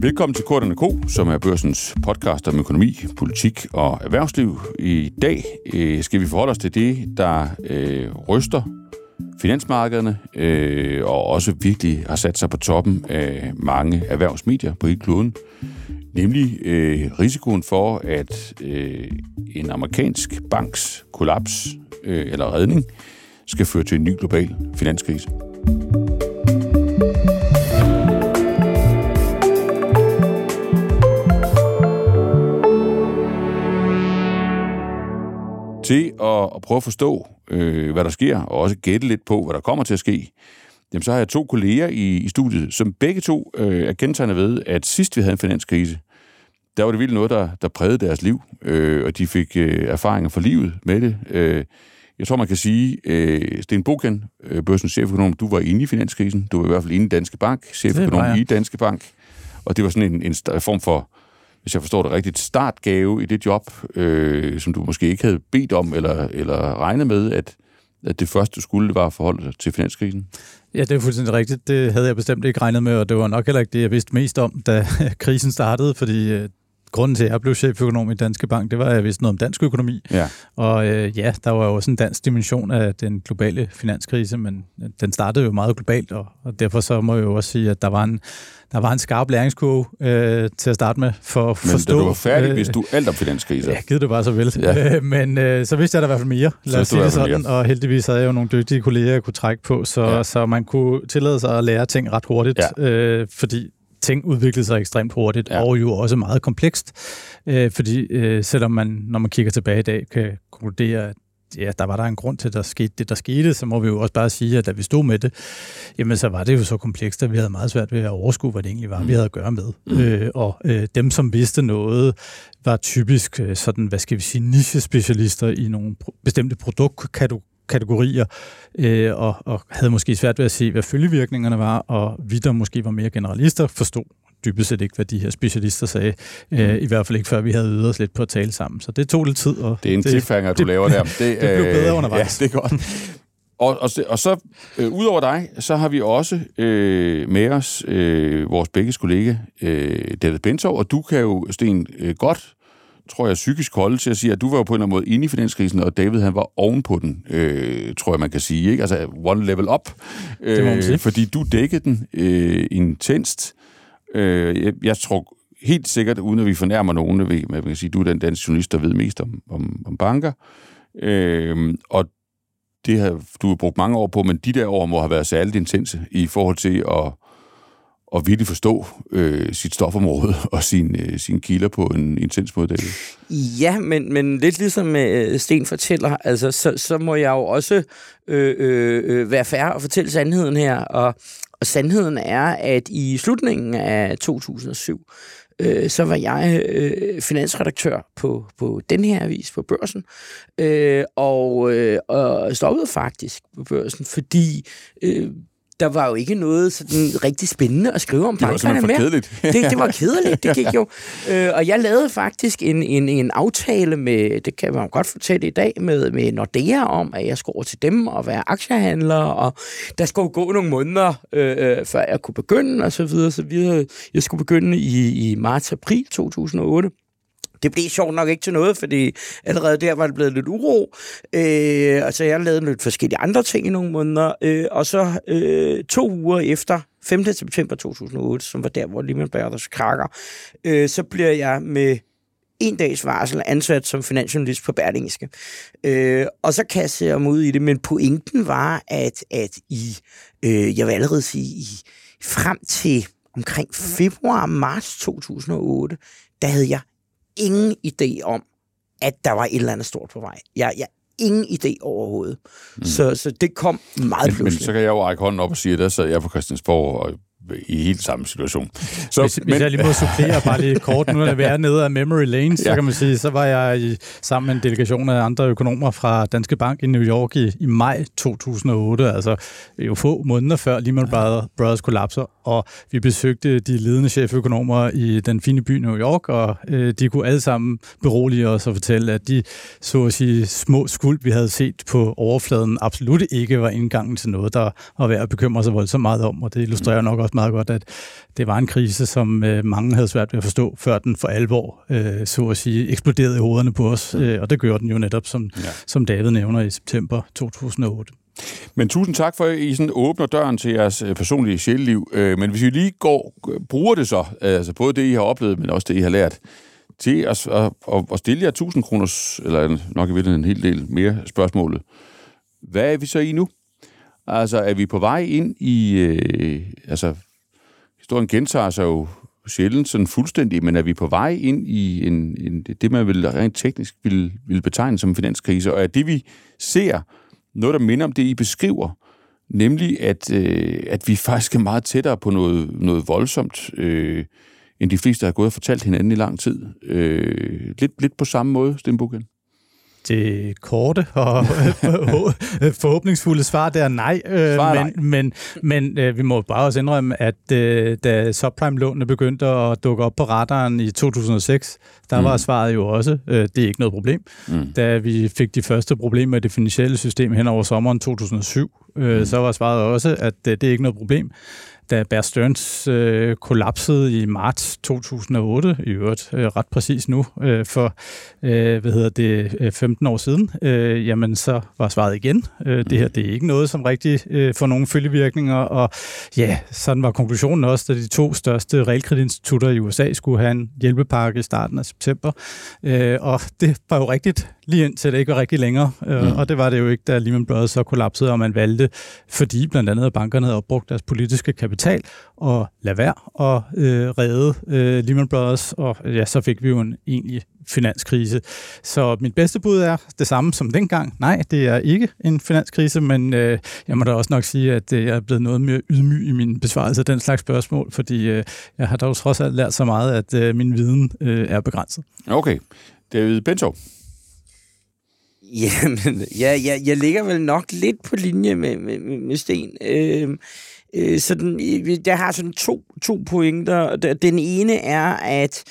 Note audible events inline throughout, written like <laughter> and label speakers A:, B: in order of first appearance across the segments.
A: Velkommen til Kortene K, som er børsens podcast om økonomi, politik og erhvervsliv. I dag øh, skal vi forholde os til det, der øh, ryster finansmarkederne øh, og også virkelig har sat sig på toppen af mange erhvervsmedier på hele kloden. Nemlig øh, risikoen for, at øh, en amerikansk banks kollaps øh, eller redning skal føre til en ny global finanskrise. Til at, at prøve at forstå, øh, hvad der sker, og også gætte lidt på, hvad der kommer til at ske, jamen så har jeg to kolleger i, i studiet, som begge to øh, er kendetegnet ved, at sidst vi havde en finanskrise, der var det vildt noget, der, der prægede deres liv, øh, og de fik øh, erfaringer for livet med det. Øh, jeg tror, man kan sige, øh, Sten Boken, øh, børsens cheføkonom, du var inde i finanskrisen. Du var i hvert fald inde i Danske Bank, cheføkonom i Danske Bank. Og det var sådan en, en form for hvis jeg forstår det rigtigt, startgave i det job, øh, som du måske ikke havde bedt om eller, eller regnet med, at, at det første, du skulle, var at forholde til finanskrisen?
B: Ja, det er fuldstændig rigtigt. Det havde jeg bestemt ikke regnet med, og det var nok heller ikke det, jeg vidste mest om, da krisen startede, fordi øh, grunden til, at jeg blev cheføkonom i Danske Bank, det var, at jeg vidste noget om dansk økonomi. Ja. Og øh, ja, der var jo også en dansk dimension af den globale finanskrise, men øh, den startede jo meget globalt, og, og derfor så må jeg jo også sige, at der var en, der var en skarp læringskurve øh, til at starte med for at
A: men
B: forstå...
A: Men da du var færdig, øh, vidste du alt om finanskriser.
B: Ja, givet det bare så vel. Ja. Øh, men øh, så vidste jeg da i hvert fald mere, lad os sige det sådan, mere. og heldigvis havde jeg jo nogle dygtige kolleger, jeg kunne trække på, så, ja. så man kunne tillade sig at lære ting ret hurtigt, ja. øh, fordi ting udviklede sig ekstremt hurtigt, ja. og jo også meget komplekst, øh, fordi øh, selvom man, når man kigger tilbage i dag, kan konkludere, at ja, der var der en grund til, at der skete det, der skete, så må vi jo også bare sige, at da vi stod med det, jamen så var det jo så komplekst, at vi havde meget svært ved at overskue, hvad det egentlig var, mm. vi havde at gøre med. Mm. Øh, og øh, dem, som vidste noget, var typisk øh, sådan, hvad skal vi sige, niche-specialister i nogle bestemte produktkategorier, øh, og, og havde måske svært ved at se, hvad følgevirkningerne var, og vi, der måske var mere generalister, forstod dybest set ikke, hvad de her specialister sagde. Mm. Øh, I hvert fald ikke, før vi havde øvet os lidt på at tale sammen. Så det tog lidt tid. Og
A: det er en
B: det,
A: cliffhanger, du det, laver der. <laughs>
B: Det, det blev bedre undervejs.
A: Ja, det er godt. Og, og, og så, øh, udover dig, så har vi også øh, med os øh, vores begge kollega, øh, David Bentov, og du kan jo, Sten, øh, godt tror jeg, psykisk holde til at sige, at du var på en eller anden måde inde i finanskrisen, og David han var oven på den, øh, tror jeg, man kan sige. Ikke? Altså one level up. Øh, fordi du dækkede den øh, intenst. Øh, jeg, jeg tror helt sikkert, uden at vi fornærmer nogen, at man kan sige, du er den danske journalist, der ved mest om, om, om banker. Øh, og det har du har brugt mange år på, men de der år må have været særligt intense i forhold til at, og virkelig forstå øh, sit stofområde <laughs> og sin, øh, sin kilder på en intens måde. David.
C: Ja, men, men lidt ligesom øh, Sten fortæller, altså, så, så må jeg jo også øh, øh, øh være færre og fortælle sandheden her, og og sandheden er, at i slutningen af 2007, øh, så var jeg øh, finansredaktør på, på den her avis, på børsen, øh, og, øh, og stoppede faktisk på børsen, fordi øh, der var jo ikke noget sådan rigtig spændende at skrive om
A: det bankerne
C: mere.
A: Kedeligt.
C: det, det var kedeligt, det gik jo. <laughs> Øh, og jeg lavede faktisk en, en, en aftale med, det kan man godt fortælle i dag, med, med Nordea om, at jeg skulle over til dem og være aktiehandler, og der skulle gå nogle måneder, øh, øh, før jeg kunne begynde, og så videre, så videre. Jeg skulle begynde i, i marts-april 2008. Det blev sjovt nok ikke til noget, fordi allerede der var det blevet lidt uro. Øh, altså, jeg lavede lidt forskellige andre ting i nogle måneder. Øh, og så øh, to uger efter, 5. september 2008, som var der, hvor Lehman Brothers krakker, øh, så bliver jeg med en dags varsel ansat som finansjournalist på Berlingske. Øh, og så kastede jeg mig ud i det, men pointen var, at, at i, øh, jeg vil allerede sige, i, frem til omkring februar-marts 2008, der havde jeg ingen idé om, at der var et eller andet stort på vej. Jeg, jeg ingen idé overhovedet. Mm. Så, så det kom meget
A: men, Men så kan jeg jo række hånden op og sige, at der sad jeg på Christiansborg og i helt samme situation.
B: Så, hvis, men, hvis jeg lige må supplere <laughs> bare lige kort, nu er vi er nede af Memory Lane, så ja. kan man sige, så var jeg i, sammen med en delegation af andre økonomer fra Danske Bank i New York i, i maj 2008, altså jo få måneder før Lehman Brothers kollapser, og vi besøgte de ledende cheføkonomer i den fine by New York, og øh, de kunne alle sammen berolige os og fortælle, at de så at sige små skuld, vi havde set på overfladen, absolut ikke var indgangen til noget, der var værd at bekymre sig voldsomt meget om, og det illustrerer nok også meget godt, at det var en krise, som øh, mange havde svært ved at forstå, før den for alvor, øh, så at sige, eksploderede i hovederne på os, øh, og det gjorde den jo netop, som, ja. som David nævner i september 2008.
A: Men tusind tak for, at I sådan åbner døren til jeres øh, personlige sjæleliv. Øh, men hvis vi lige går, bruger det så, øh, altså både det, I har oplevet, men også det, I har lært, til at, at, at stille jer 1000 kroners, eller nok i virkeligheden en hel del mere spørgsmålet. Hvad er vi så i nu? Altså, er vi på vej ind i... Øh, altså, historien gentager sig jo sjældent sådan fuldstændig, men er vi på vej ind i en, en, det, man vil rent teknisk vil, vil betegne som en finanskrise, og er det, vi ser, noget, der minder om det, I beskriver, nemlig at, øh, at vi faktisk er meget tættere på noget, noget voldsomt, øh, end de fleste har gået og fortalt hinanden i lang tid. Øh, lidt, lidt på samme måde, Stenbukken
B: det korte og <laughs> forhåbningsfulde svar der er nej.
A: Øh, svar
B: men, nej. men, men øh, vi må bare også indrømme, at øh, da subprime-lånene begyndte at dukke op på radaren i 2006, der mm. var svaret jo også, øh, det er ikke noget problem. Mm. Da vi fik de første problemer med det finansielle system hen over sommeren 2007, øh, mm. så var svaret også, at øh, det er ikke noget problem da Bear Stearns øh, kollapsede i marts 2008, i øvrigt øh, ret præcis nu, øh, for øh, hvad hedder det, 15 øh, år siden, øh, jamen så var svaret igen. Øh, det her det er ikke noget, som rigtig øh, får nogen følgevirkninger, og ja, sådan var konklusionen også, da de to største realkreditinstitutter i USA skulle have en hjælpepakke i starten af september. Øh, og det var jo rigtigt, lige indtil det ikke var rigtig længere, øh, mm. og det var det jo ikke, da Lehman Brothers så kollapsede, og man valgte, fordi blandt andet bankerne havde opbrugt deres politiske kapital kapital og lade være og øh, redde øh, Lehman Brothers, og ja, så fik vi jo en egentlig finanskrise. Så mit bedste bud er det samme som dengang. Nej, det er ikke en finanskrise, men øh, jeg må da også nok sige, at øh, jeg er blevet noget mere ydmyg i min besvarelse af den slags spørgsmål, fordi øh, jeg har dog trods alt lært så meget, at øh, min viden øh, er begrænset.
A: Okay. David Bento.
C: Jamen, ja, jeg, jeg ligger vel nok lidt på linje med, med, med Sten. Øh, Øh, så den, jeg har sådan to, to pointer. Den ene er, at,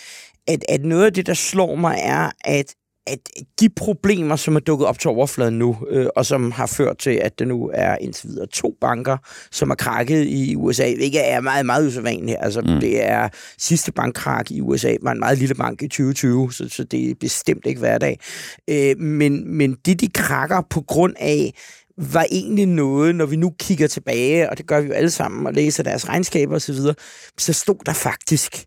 C: at, at noget af det, der slår mig, er, at at de problemer, som er dukket op til overfladen nu, øh, og som har ført til, at det nu er indtil videre to banker, som er krakket i USA, hvilket er meget, meget usædvanligt. Altså, mm. det er sidste bankkrak i USA, var en meget lille bank i 2020, så, så det er bestemt ikke hverdag. Øh, men, men det, de krakker på grund af, var egentlig noget, når vi nu kigger tilbage, og det gør vi jo alle sammen, og læser deres regnskaber osv., så, så stod der faktisk,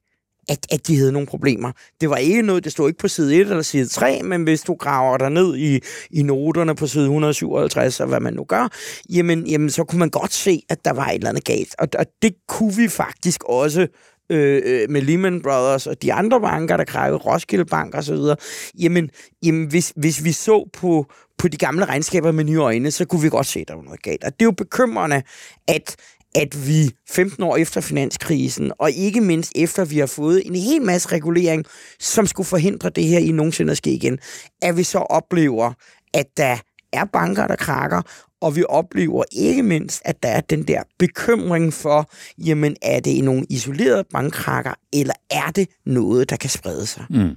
C: at, at de havde nogle problemer. Det var ikke noget, det stod ikke på side 1 eller side 3, men hvis du graver dig ned i, i noterne på side 157, og hvad man nu gør, jamen, jamen så kunne man godt se, at der var et eller andet galt. Og, og det kunne vi faktisk også øh, øh, med Lehman Brothers og de andre banker, der krævede Roskilde Bank og så videre. Jamen, jamen hvis, hvis vi så på, på de gamle regnskaber med nye øjne, så kunne vi godt se, at der var noget galt. Og det er jo bekymrende, at, at vi 15 år efter finanskrisen, og ikke mindst efter vi har fået en hel masse regulering, som skulle forhindre det her i nogensinde at ske igen, at vi så oplever, at der er banker, der krakker, og vi oplever ikke mindst, at der er den der bekymring for, jamen er det nogle isolerede bankkrakker, eller er det noget, der kan sprede sig? Mm.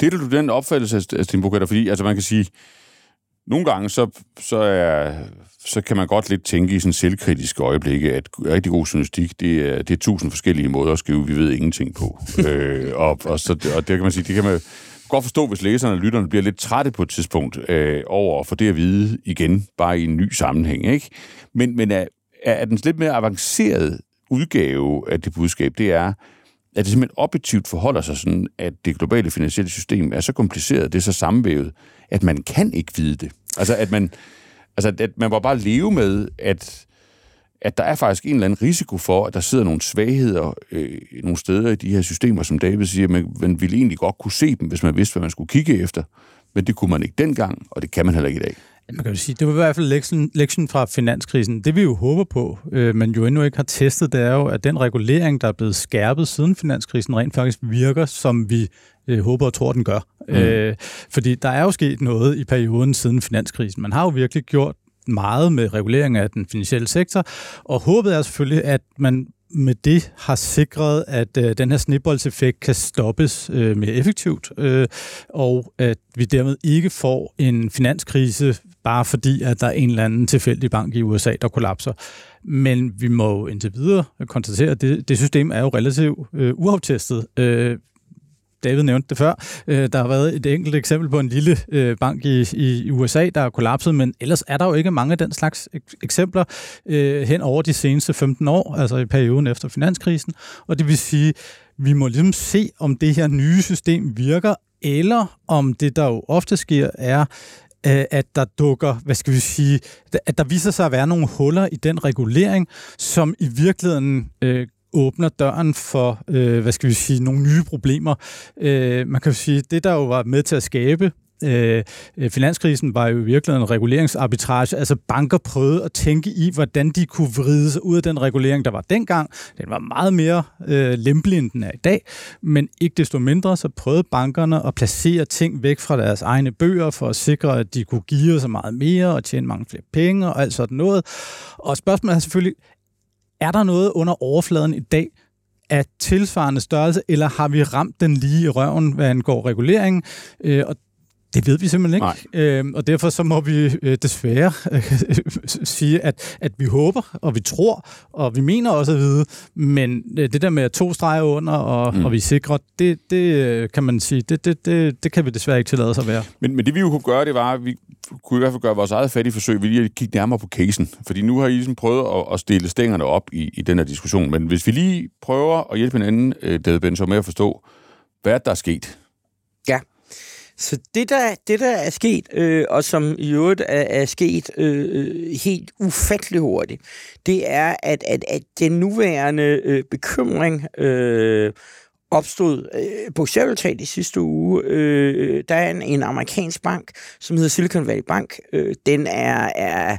A: Deler du den opfattelse af Sten Bukater? Fordi altså man kan sige, nogle gange, så, så, er, så kan man godt lidt tænke i sådan selvkritiske øjeblikke, at rigtig god journalistik, det er, det er tusind forskellige måder at skrive, vi ved ingenting på. <laughs> øh, og, og, så, og det kan man sige, det kan man godt forstå, hvis læserne og lytterne bliver lidt trætte på et tidspunkt øh, over at få det at vide igen, bare i en ny sammenhæng. Ikke? Men, men er, er den lidt mere avanceret udgave af det budskab, det er, at det simpelthen objektivt forholder sig sådan, at det globale finansielle system er så kompliceret, det er så sammenvævet, at man kan ikke vide det. Altså, at man, altså, at man må bare leve med, at, at der er faktisk en eller anden risiko for, at der sidder nogle svagheder øh, nogle steder i de her systemer, som David siger, man, man ville egentlig godt kunne se dem, hvis man vidste, hvad man skulle kigge efter. Men det kunne man ikke dengang, og det kan man heller ikke i dag.
B: Man kan jo sige, det var i hvert fald lektion, lektion fra finanskrisen. Det vi jo håber på, øh, men jo endnu ikke har testet, det er jo, at den regulering, der er blevet skærpet siden finanskrisen, rent faktisk virker, som vi øh, håber og tror, den gør. Mm. Øh, fordi der er jo sket noget i perioden siden finanskrisen. Man har jo virkelig gjort meget med regulering af den finansielle sektor, og håbet er selvfølgelig, at man med det har sikret, at øh, den her snibboldseffekt kan stoppes øh, mere effektivt, øh, og at vi dermed ikke får en finanskrise, bare fordi, at der er en eller anden tilfældig bank i USA, der kollapser. Men vi må jo indtil videre konstatere, at det, det system er jo relativt øh, uaftestet. Øh, David nævnte det før. Øh, der har været et enkelt eksempel på en lille øh, bank i, i USA, der er kollapset, men ellers er der jo ikke mange af den slags eksempler øh, hen over de seneste 15 år, altså i perioden efter finanskrisen. Og det vil sige, vi må ligesom se, om det her nye system virker, eller om det, der jo ofte sker, er, at der dukker, hvad skal vi sige, at der viser sig at være nogle huller i den regulering, som i virkeligheden øh, åbner døren for, øh, hvad skal vi sige, nogle nye problemer. Øh, man kan jo sige, det der jo var med til at skabe øh, finanskrisen var jo i virkeligheden en reguleringsarbitrage. Altså banker prøvede at tænke i, hvordan de kunne vride sig ud af den regulering, der var dengang. Den var meget mere øh, lempelig, end den er i dag. Men ikke desto mindre, så prøvede bankerne at placere ting væk fra deres egne bøger, for at sikre, at de kunne give så meget mere og tjene mange flere penge og alt sådan noget. Og spørgsmålet er selvfølgelig, er der noget under overfladen i dag af tilsvarende størrelse, eller har vi ramt den lige i røven, hvad angår regulering? Øh, og det ved vi simpelthen ikke, øh, og derfor så må vi øh, desværre øh, <laughs> sige, at, at vi håber, og vi tror, og vi mener også at vide, men øh, det der med to streger under, og, mm. og vi er sikre, det, det øh, kan man sige, det, det, det, det kan vi desværre ikke tillade os at være.
A: Men, men det vi jo kunne gøre, det var, at vi kunne i hvert fald gøre vores eget fattige forsøg, vi lige kigge nærmere på casen, fordi nu har I ligesom prøvet at, at stille stængerne op i, i den her diskussion, men hvis vi lige prøver at hjælpe hinanden, øh, David Benson, med at forstå, hvad der er sket.
C: Så det, der, det, der er sket, øh, og som i øvrigt er, er sket øh, øh helt ufattelig hurtigt, det er, at, at, at den nuværende øh, bekymring øh, opstod øh, på talt i sidste uge. Øh, der er en, en amerikansk bank, som hedder Silicon Valley Bank. Øh, den er, er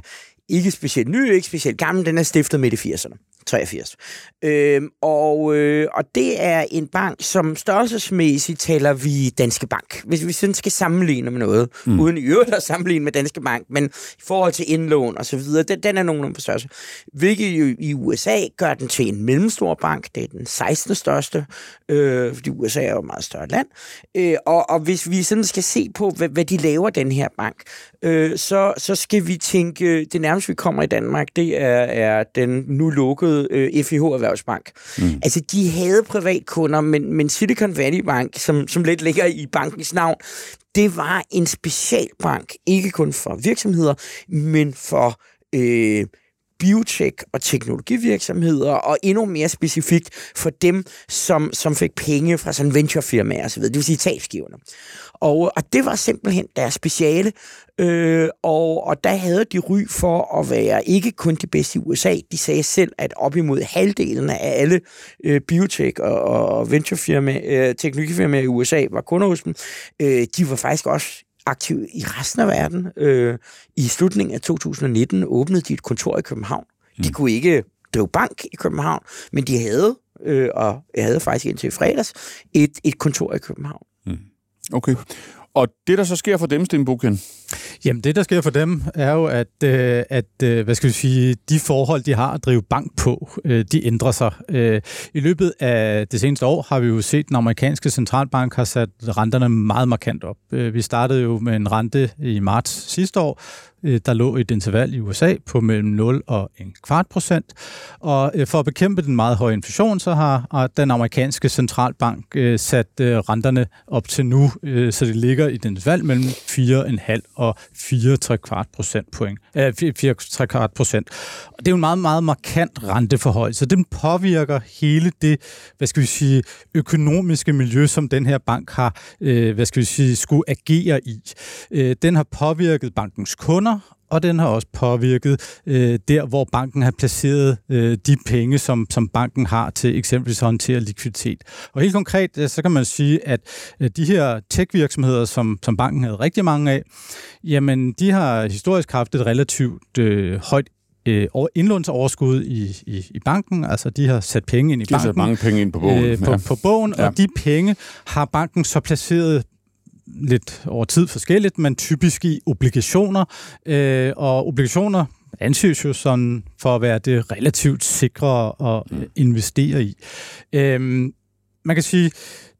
C: ikke specielt ny, ikke specielt gammel. Den er stiftet midt i 80'erne. 83. Øhm, og, øh, og det er en bank, som størrelsesmæssigt taler vi Danske Bank. Hvis vi sådan skal sammenligne med noget, mm. uden i øvrigt at sammenligne med Danske Bank, men i forhold til indlån og så videre, den, den er nogenlunde på størrelse. Hvilket jo i USA gør den til en mellemstor bank. Det er den 16. største, øh, fordi USA er jo et meget større land. Øh, og, og hvis vi sådan skal se på, hvad, hvad de laver, den her bank, øh, så, så skal vi tænke, det nærmeste vi kommer i Danmark, det er, er den nu lukkede øh, FIH Erhvervsbank. Mm. Altså, de havde privatkunder, men, men Silicon Valley Bank, som, som lidt ligger i bankens navn, det var en specialbank, ikke kun for virksomheder, men for... Øh, biotech og teknologivirksomheder, og endnu mere specifikt for dem, som, som fik penge fra sådan venturefirmaer osv., det vil sige tabsgiverne. Og, og det var simpelthen deres speciale, øh, og, og der havde de ry for at være ikke kun de bedste i USA, de sagde selv, at op imod halvdelen af alle øh, biotech og, og venturefirmaer, øh, teknologifirmaer i USA var kunder hos dem. Øh, de var faktisk også aktiv i resten af verden. Øh, I slutningen af 2019 åbnede de et kontor i København. De mm. kunne ikke drive bank i København, men de havde, øh, og jeg havde faktisk indtil fredags, et, et kontor i København. Mm.
A: Okay. Og det, der så sker for dem, Stenbukken?
B: Jamen, det, der sker for dem, er jo, at, øh, at øh, hvad skal vi sige, de forhold, de har at drive bank på, øh, de ændrer sig. Øh, I løbet af det seneste år har vi jo set, at den amerikanske centralbank har sat renterne meget markant op. Øh, vi startede jo med en rente i marts sidste år, Øh, der lå et interval i USA på mellem 0 og en kvart procent. Og øh, for at bekæmpe den meget høje inflation, så har den amerikanske centralbank øh, sat renterne op til nu, så det ligger i den interval mellem 4,5 og 4,3 kvart procent point. 4,3 kvart procent. Og det er jo en meget, meget markant renteforhold, så den påvirker hele det, hvad skal vi sige, økonomiske miljø, som den her bank har, hvad skal vi sige, skulle agere i. Den har påvirket bankens kunder, og den har også påvirket øh, der, hvor banken har placeret øh, de penge, som, som banken har til eksempelvis at håndtere likviditet. Og helt konkret, øh, så kan man sige, at øh, de her tech-virksomheder, som, som banken havde rigtig mange af, jamen de har historisk haft et relativt øh, højt øh, indlånsoverskud i, i, i banken, altså de har sat penge ind i banken. De har
A: sat mange penge ind på bogen. Øh,
B: på, ja. på bogen, ja. og de penge har banken så placeret lidt over tid forskelligt, men typisk i obligationer. Øh, og obligationer anses jo sådan for at være det relativt sikre at mm. investere i. Øhm, man kan sige,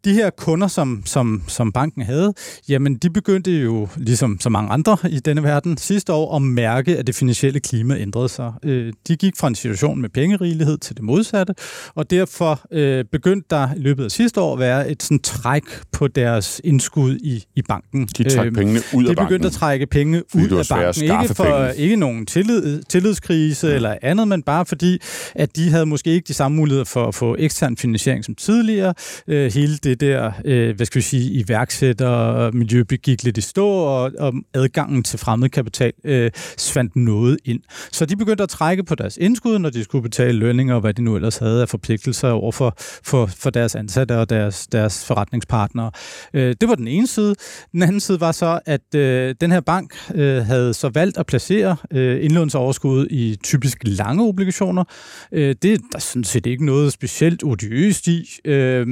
B: de her kunder, som, som, som banken havde, jamen de begyndte jo, ligesom så mange andre i denne verden, sidste år at mærke, at det finansielle klima ændrede sig. Øh, de gik fra en situation med pengerigelighed til det modsatte, og derfor øh, begyndte der i løbet af sidste år at være et sådan træk på deres indskud i, i banken.
A: De trak øh, pengene ud af
B: banken? De begyndte at trække penge ud af banken. Ikke for penge. ikke nogen tillid, tillidskrise ja. eller andet, men bare fordi, at de havde måske ikke de samme muligheder for at få ekstern finansiering som tidligere. Øh, hele det det der, øh, hvad skal vi sige, iværksætter miljø gik lidt i stå, og, og adgangen til fremmed kapital øh, svandt noget ind. Så de begyndte at trække på deres indskud, når de skulle betale lønninger, og hvad de nu ellers havde af forpligtelser over for, for, for deres ansatte og deres, deres forretningspartnere. Øh, det var den ene side. Den anden side var så, at øh, den her bank øh, havde så valgt at placere øh, indlånsoverskud i typisk lange obligationer. Øh, det er der sådan set ikke noget specielt odiøst i, øh,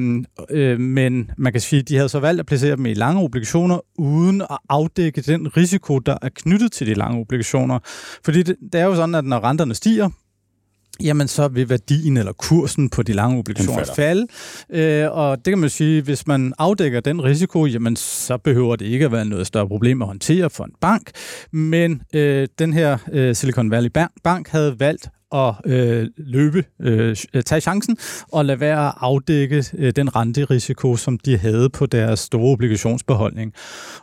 B: øh, men man kan sige, at de havde så valgt at placere dem i lange obligationer, uden at afdække den risiko, der er knyttet til de lange obligationer. Fordi det, det er jo sådan, at når renterne stiger, jamen så vil værdien eller kursen på de lange obligationer falde. Øh, og det kan man sige, hvis man afdækker den risiko, jamen så behøver det ikke at være noget større problem at håndtere for en bank. Men øh, den her øh, Silicon Valley Bank havde valgt at øh, løbe, øh, tage chancen og lade være at afdække øh, den renterisiko, som de havde på deres store obligationsbeholdning.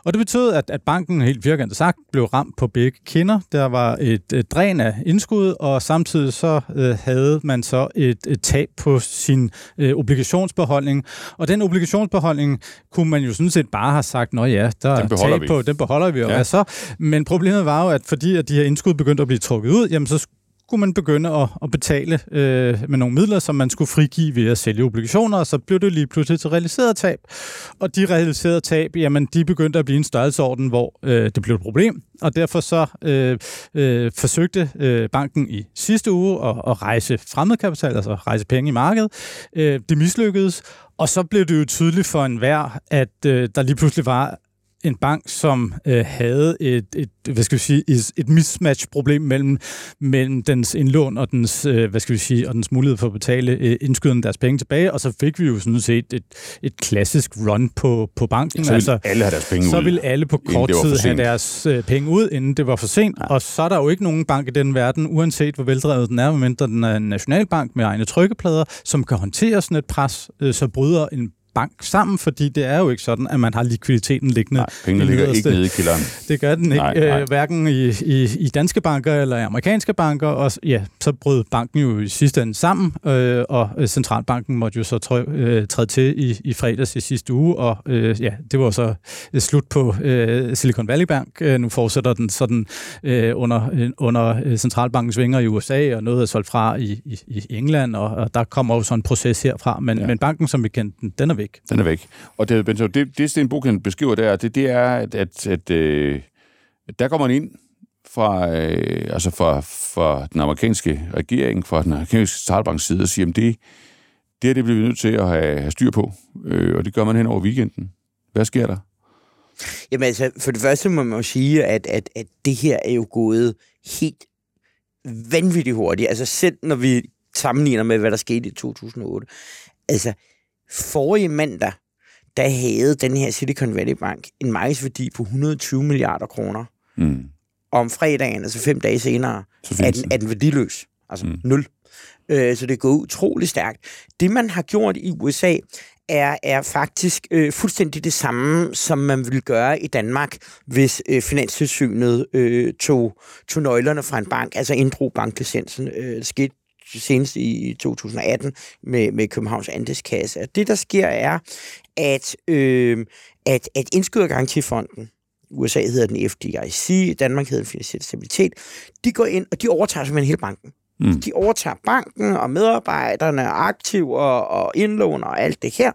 B: Og det betød, at, at banken helt firkantet sagt blev ramt på begge kinder. Der var et, et dræn af indskud, og samtidig så øh, havde man så et, et tab på sin øh, obligationsbeholdning. Og den obligationsbeholdning kunne man jo sådan set bare have sagt, nå ja, der er tab vi. på, den beholder vi, og ja. så? Men problemet var jo, at fordi at de her indskud begyndte at blive trukket ud, jamen så kunne man begynde at, at betale øh, med nogle midler, som man skulle frigive ved at sælge obligationer, og så blev det lige pludselig til realiseret tab. Og de realiserede tab, jamen de begyndte at blive en størrelsesorden, hvor øh, det blev et problem, og derfor så øh, øh, forsøgte øh, banken i sidste uge at, at rejse fremmedkapital, altså rejse penge i markedet. Øh, det mislykkedes, og så blev det jo tydeligt for enhver, at øh, der lige pludselig var en bank, som øh, havde et, et, hvad skal vi sige, et, mismatch-problem mellem, mellem dens indlån og dens, øh, hvad skal vi sige, og dens mulighed for at betale øh, indskydende deres penge tilbage, og så fik vi jo sådan set et, et klassisk run på, på banken.
A: Så altså, alle have deres penge
B: så
A: ud.
B: vil alle på kort tid have deres øh, penge ud, inden det var for sent, ja. og så er der jo ikke nogen bank i den verden, uanset hvor veldrevet den er, medmindre den er en nationalbank med egne trykkeplader, som kan håndtere sådan et pres, øh, så bryder en bank sammen, fordi det er jo ikke sådan, at man har likviditeten liggende.
A: Nej, pengene ligger ikke nede i kilderen.
B: Det gør den ikke, nej, nej. Øh, hverken i, i, i danske banker eller i amerikanske banker, og ja, så brød banken jo i sidste ende sammen, øh, og øh, centralbanken måtte jo så trø, øh, træde til i, i fredags i sidste uge, og øh, ja, det var så slut på øh, Silicon Valley Bank. Øh, nu fortsætter den sådan øh, under, øh, under centralbankens vinger i USA, og noget er solgt fra i, i, i England, og, og der kommer jo sådan en proces herfra, men, ja. men banken, som vi kendte den, den er væk.
A: Den er væk. Og det, det, det Sten Buchen beskriver der, det, det er, at, at, at øh, der går man ind fra, øh, altså fra, fra den amerikanske regering, fra den amerikanske centralbanks side, og siger, at det, det er det bliver vi nødt til at have, have styr på. Øh, og det gør man hen over weekenden. Hvad sker der?
C: Jamen altså, for det første må man jo sige, at, at, at det her er jo gået helt vanvittigt hurtigt. Altså selv når vi sammenligner med, hvad der skete i 2008. Altså, forrige mandag, der havde den her Silicon Valley Bank en markedsværdi på 120 milliarder kroner. Mm. Og om fredagen, altså fem dage senere, er den, er den værdiløs. Altså mm. nul. Øh, så det går utrolig stærkt. Det, man har gjort i USA, er, er faktisk øh, fuldstændig det samme, som man ville gøre i Danmark, hvis øh, Finanstilsynet øh, tog, tog nøglerne fra en bank, altså inddrog banklicensen. Øh, det skete senest i 2018 med, med Københavns Andelskasse. Det, der sker, er, at, øh, at, at indskydergarantifonden, USA hedder den FDIC, Danmark hedder den Finansiel Stabilitet, de går ind, og de overtager simpelthen hele banken. Mm. De overtager banken og medarbejderne, aktiver og indlån og alt det her,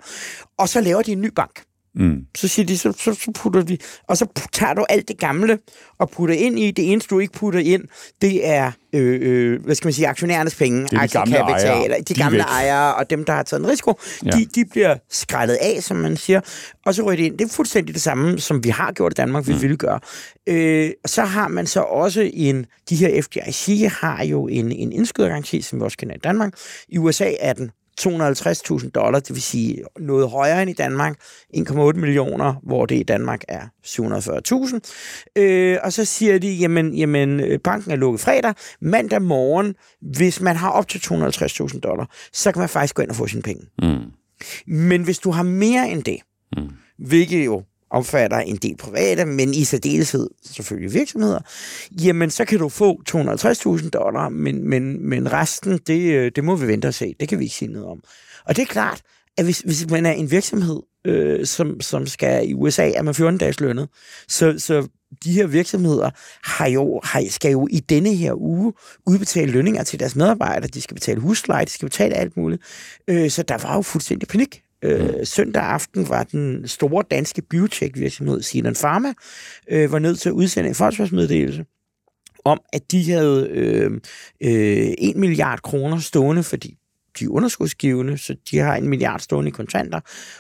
C: og så laver de en ny bank. Mm. Så siger de, så, så, så putter vi, og så tager du alt det gamle og putter ind i. Det eneste, du ikke putter ind, det er, øh, øh, hvad skal man sige, aktionærernes penge,
A: det er de gamle ejere.
C: De, de gamle væk. ejere og dem, der har taget en risiko, ja. de, de bliver skrællet af, som man siger, og så ryger det ind. Det er fuldstændig det samme, som vi har gjort i Danmark, vi mm. vil gøre. Øh, så har man så også en, de her FDIC har jo en, en indskydergaranti, som vi også kender i Danmark. I USA er den 250.000 dollar, det vil sige noget højere end i Danmark, 1,8 millioner, hvor det i Danmark er 740.000. Øh, og så siger de, jamen, jamen, øh, banken er lukket fredag, mandag morgen, hvis man har op til 250.000 dollar, så kan man faktisk gå ind og få sine penge. Mm. Men hvis du har mere end det, mm. hvilket jo omfatter en del private, men i særdeleshed selvfølgelig virksomheder, jamen så kan du få 250.000 dollar, men, men, men resten, det, øh, det må vi vente og se. Det kan vi ikke sige noget om. Og det er klart, at hvis, hvis man er en virksomhed, øh, som, som skal i USA, er man 14 dages lønnet, så, så de her virksomheder har jo, har, skal jo i denne her uge udbetale lønninger til deres medarbejdere. De skal betale husleje, de skal betale alt muligt. Øh, så der var jo fuldstændig panik. Øh, søndag aften var den store danske biotech-virksomhed Sinan Pharma øh, var nødt til at udsende en forsvarsmeddelelse om, at de havde øh, øh, 1 milliard kroner stående, fordi de er underskudsgivende, så de har en milliard stående i kontanter.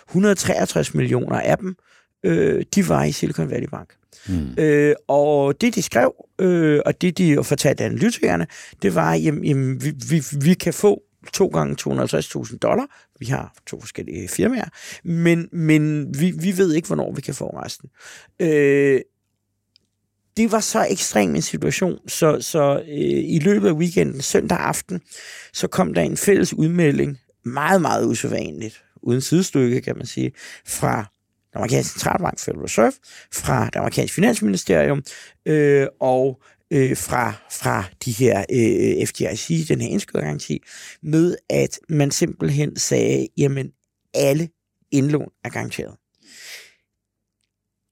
C: 163 millioner af dem, øh, de var i Silicon Valley Bank. Mm. Øh, og det, de skrev, øh, og det, de fortalte analytikerne, det var, at vi, vi, vi kan få to gange 250.000 dollar. Vi har to forskellige firmaer, men, men vi, vi ved ikke, hvornår vi kan få resten. Øh, det var så ekstrem en situation, så, så øh, i løbet af weekenden, søndag aften, så kom der en fælles udmelding, meget, meget usædvanligt, uden sidestykke, kan man sige, fra den amerikanske centralbank, Federal Reserve, fra det amerikanske finansministerium, øh, og øh, fra, fra de her øh, FDIC, den her indskydergaranti, med at man simpelthen sagde, jamen alle indlån er garanteret.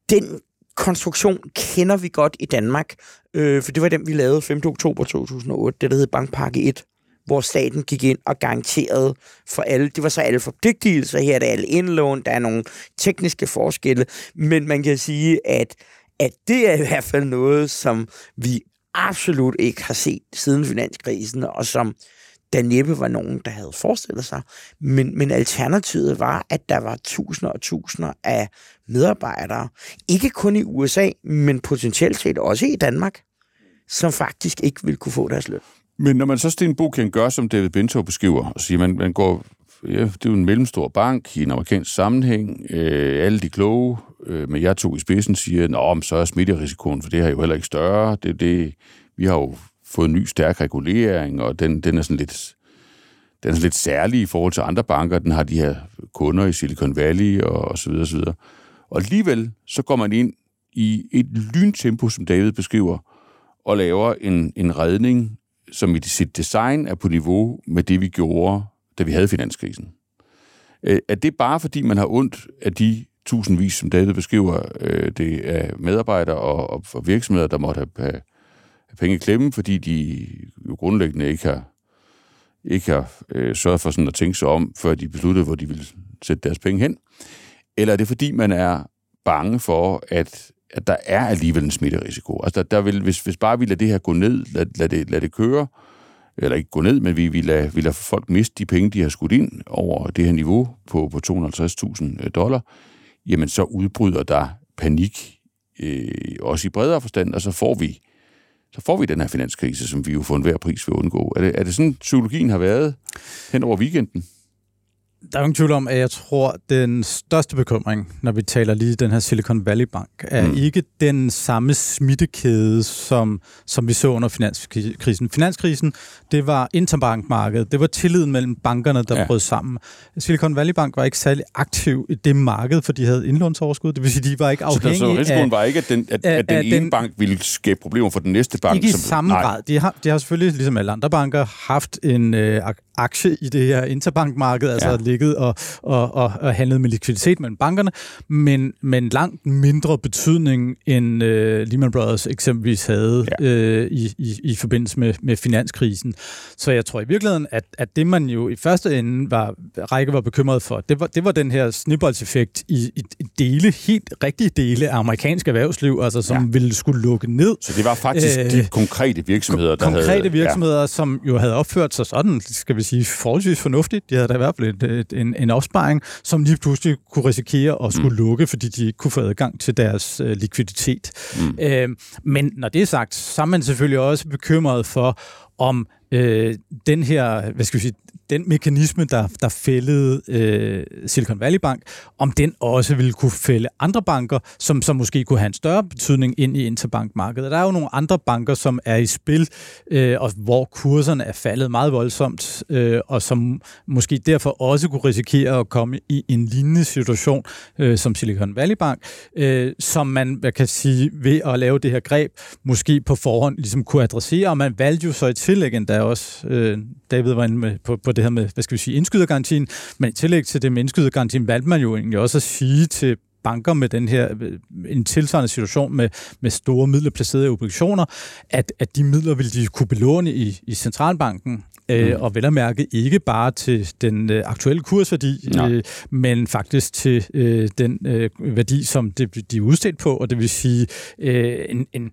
C: Den konstruktion kender vi godt i Danmark, øh, for det var den, vi lavede 5. oktober 2008, det der hed Bankpakke 1, hvor staten gik ind og garanterede for alle. Det var så alle forpligtelser, her er det alle indlån, der er nogle tekniske forskelle, men man kan sige, at at det er i hvert fald noget, som vi absolut ikke har set siden finanskrisen, og som der næppe var nogen, der havde forestillet sig. Men, men alternativet var, at der var tusinder og tusinder af medarbejdere, ikke kun i USA, men potentielt set også i Danmark, som faktisk ikke ville kunne få deres løn.
A: Men når man så, Sten kan gøre, som David Bento beskriver, og siger, man, man går, det er jo en mellemstor bank i en amerikansk sammenhæng, øh, alle de kloge øh, med jeg to i spidsen siger, Nå, så er smitterisikoen for det her jo heller ikke større. Det, det, vi har jo fået en ny stærk regulering, og den, den er sådan lidt den er sådan lidt særlig i forhold til andre banker. Den har de her kunder i Silicon Valley og, og så videre, og så videre. Og alligevel så går man ind i et lyntempo, som David beskriver, og laver en, en redning, som i sit design er på niveau med det, vi gjorde, da vi havde finanskrisen. Øh, er det bare fordi, man har ondt af de tusindvis, som David beskriver, øh, det er medarbejdere og, og virksomheder, der måtte have, have, penge i klemme, fordi de jo grundlæggende ikke har, ikke har øh, sørget for sådan at tænke sig om, før de besluttede, hvor de ville sætte deres penge hen? Eller er det fordi, man er bange for, at, at der er alligevel en smitterisiko? Altså, der, der vil, hvis, hvis bare vi lader det her gå ned, lad, lad, det, lad det køre, eller ikke gå ned, men vi, vi, lader, vi lader folk miste de penge, de har skudt ind over det her niveau på, på 250.000 øh, dollar, jamen så udbryder der panik, øh, også i bredere forstand, og så får vi så får vi den her finanskrise, som vi jo for enhver pris vil undgå. Er det, er det sådan, psykologien har været hen over weekenden?
B: Der er ingen tvivl om, at jeg tror, den største bekymring, når vi taler lige den her Silicon Valley Bank, er mm. ikke den samme smittekæde, som, som vi så under finanskrisen. Finanskrisen, det var interbankmarkedet. Det var tilliden mellem bankerne, der ja. brød sammen. Silicon Valley Bank var ikke særlig aktiv i det marked, for de havde indlånsoverskud. Det vil sige, de var ikke afhængige
A: så, så risikoen af, var ikke, at den, at, at, at den ene den, bank ville skabe problemer for den næste bank?
B: Ikke i som, samme nej. grad. De har, de har selvfølgelig, ligesom alle andre banker, haft en øh, aktie i det her interbankmarked, altså ja. ligget og, og, og, og handlet med likviditet mellem bankerne, men, men langt mindre betydning end øh, Lehman Brothers eksempelvis havde ja. øh, i, i, i forbindelse med, med finanskrisen. Så jeg tror i virkeligheden, at, at det man jo i første ende var, Række var bekymret for, det var, det var den her snibboldseffekt i, i, dele, helt rigtige dele af amerikansk erhvervsliv, altså som ja. ville skulle lukke ned.
A: Så det var faktisk øh, de konkrete virksomheder, der
B: konkrete
A: havde...
B: virksomheder, ja. som jo havde opført sig sådan, skal vi sige, forholdsvis fornuftigt. De havde da i hvert fald et, et, en, en opsparing, som lige pludselig kunne risikere at skulle mm. lukke, fordi de ikke kunne få adgang til deres øh, likviditet. Mm. Øh, men når det er sagt, så er man selvfølgelig også bekymret for, om øh, den her, hvad skal vi sige, den mekanisme, der, der fældede øh, Silicon Valley Bank, om den også ville kunne fælde andre banker, som, som måske kunne have en større betydning ind i interbankmarkedet. Der er jo nogle andre banker, som er i spil, øh, og hvor kurserne er faldet meget voldsomt, øh, og som måske derfor også kunne risikere at komme i en lignende situation øh, som Silicon Valley Bank, øh, som man hvad kan sige ved at lave det her greb, måske på forhånd ligesom kunne adressere, og man valgte jo så i tillæg endda også, øh, David var inde med, på, på det her med, hvad skal vi sige, indskydergarantien, men i tillæg til det med indskydergarantien, valgte man jo egentlig også at sige til banker med den her en tilsvarende situation med, med store midler placeret i obligationer, at, at de midler vil de kunne belåne i, i centralbanken, øh, mm. og vel at mærke ikke bare til den øh, aktuelle kursværdi, øh, men faktisk til øh, den øh, værdi, som det, de er udstedt på, og det vil sige øh, en, en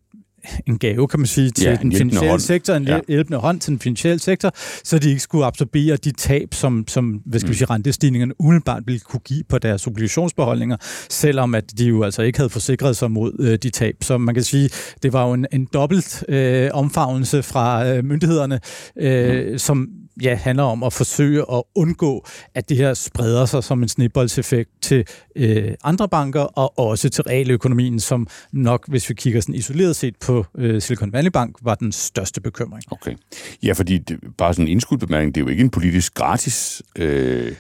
B: en gave, kan man sige, til ja, den finansielle hånd. sektor, en ja. hjælpende hånd til den finansielle sektor, så de ikke skulle absorbere de tab, som, som hvad skal mm. vi sige, rentestigningerne umiddelbart ville kunne give på deres obligationsbeholdninger, selvom at de jo altså ikke havde forsikret sig mod øh, de tab. Så man kan sige, det var jo en, en dobbelt øh, omfavnelse fra øh, myndighederne, øh, mm. som ja, handler om at forsøge at undgå, at det her spreder sig som en snibboldseffekt til øh, andre banker, og også til realøkonomien, som nok, hvis vi kigger sådan isoleret set på øh, Silicon Valley Bank, var den største bekymring.
A: Okay. Ja, fordi det, bare sådan en indskudbemærkning, det er jo ikke en politisk gratis øh,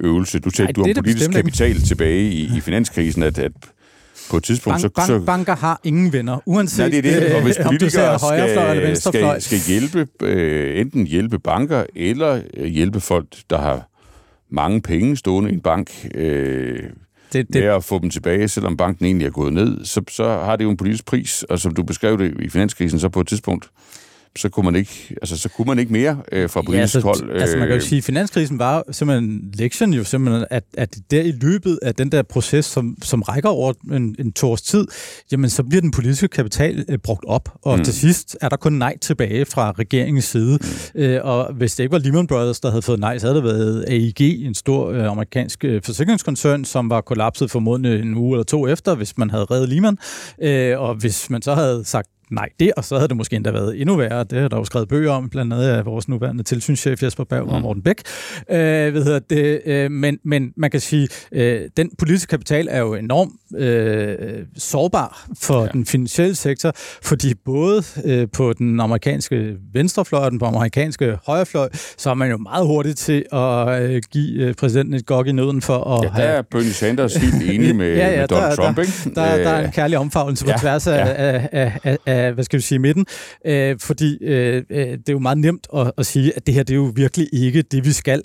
A: øvelse. Du sagde, du har politisk kapital tilbage i, i finanskrisen, at, at på et tidspunkt...
B: Bank, så, så, banker har ingen venner, uanset Nej, det er det. Og hvis <laughs>
A: politikere skal, skal, skal hjælpe, øh, enten hjælpe banker, eller øh, hjælpe folk, der har mange penge stående i en bank, øh, det, det, med at få dem tilbage, selvom banken egentlig er gået ned, så, så har det jo en politisk pris, og som du beskrev det i finanskrisen, så på et tidspunkt så kunne man ikke, altså, så kunne man ikke mere øh, fra politisk ja, altså, hold.
B: Øh. Altså man kan jo øh. sige, at finanskrisen var simpelthen lektion jo simpelthen, at, at der i løbet af den der proces, som, som rækker over en, en to års tid, jamen så bliver den politiske kapital øh, brugt op, og mm. til sidst er der kun nej tilbage fra regeringens side. Mm. Øh, og hvis det ikke var Lehman Brothers, der havde fået nej, så havde det været AIG, en stor øh, amerikansk øh, forsikringskoncern, som var kollapset formodentlig en uge eller to efter, hvis man havde reddet Lehman. Øh, og hvis man så havde sagt nej det, og så havde det måske endda været endnu værre. Det har der jo skrevet bøger om, blandt andet af vores nuværende tilsynschef Jesper Berg mm. og Morten Bæk. Øh, hedder det? Øh, men, men man kan sige, øh, den politiske kapital er jo enormt øh, sårbar for ja. den finansielle sektor, fordi både øh, på den amerikanske venstrefløj og den på amerikanske højrefløj, så er man jo meget hurtigt til at øh, give øh, præsidenten et gok i nøden for at
A: ja, der have... er Bernie Sanders helt enig <laughs> med, ja, ja, med Donald der, Trump,
B: der,
A: ikke?
B: Der, der, der er en kærlig omfavnelse på ja, tværs af, ja. af, af, af, af, hvad skal vi sige, midten, øh, fordi øh, øh, det er jo meget nemt at, at sige, at det her det er jo virkelig ikke det, vi skal.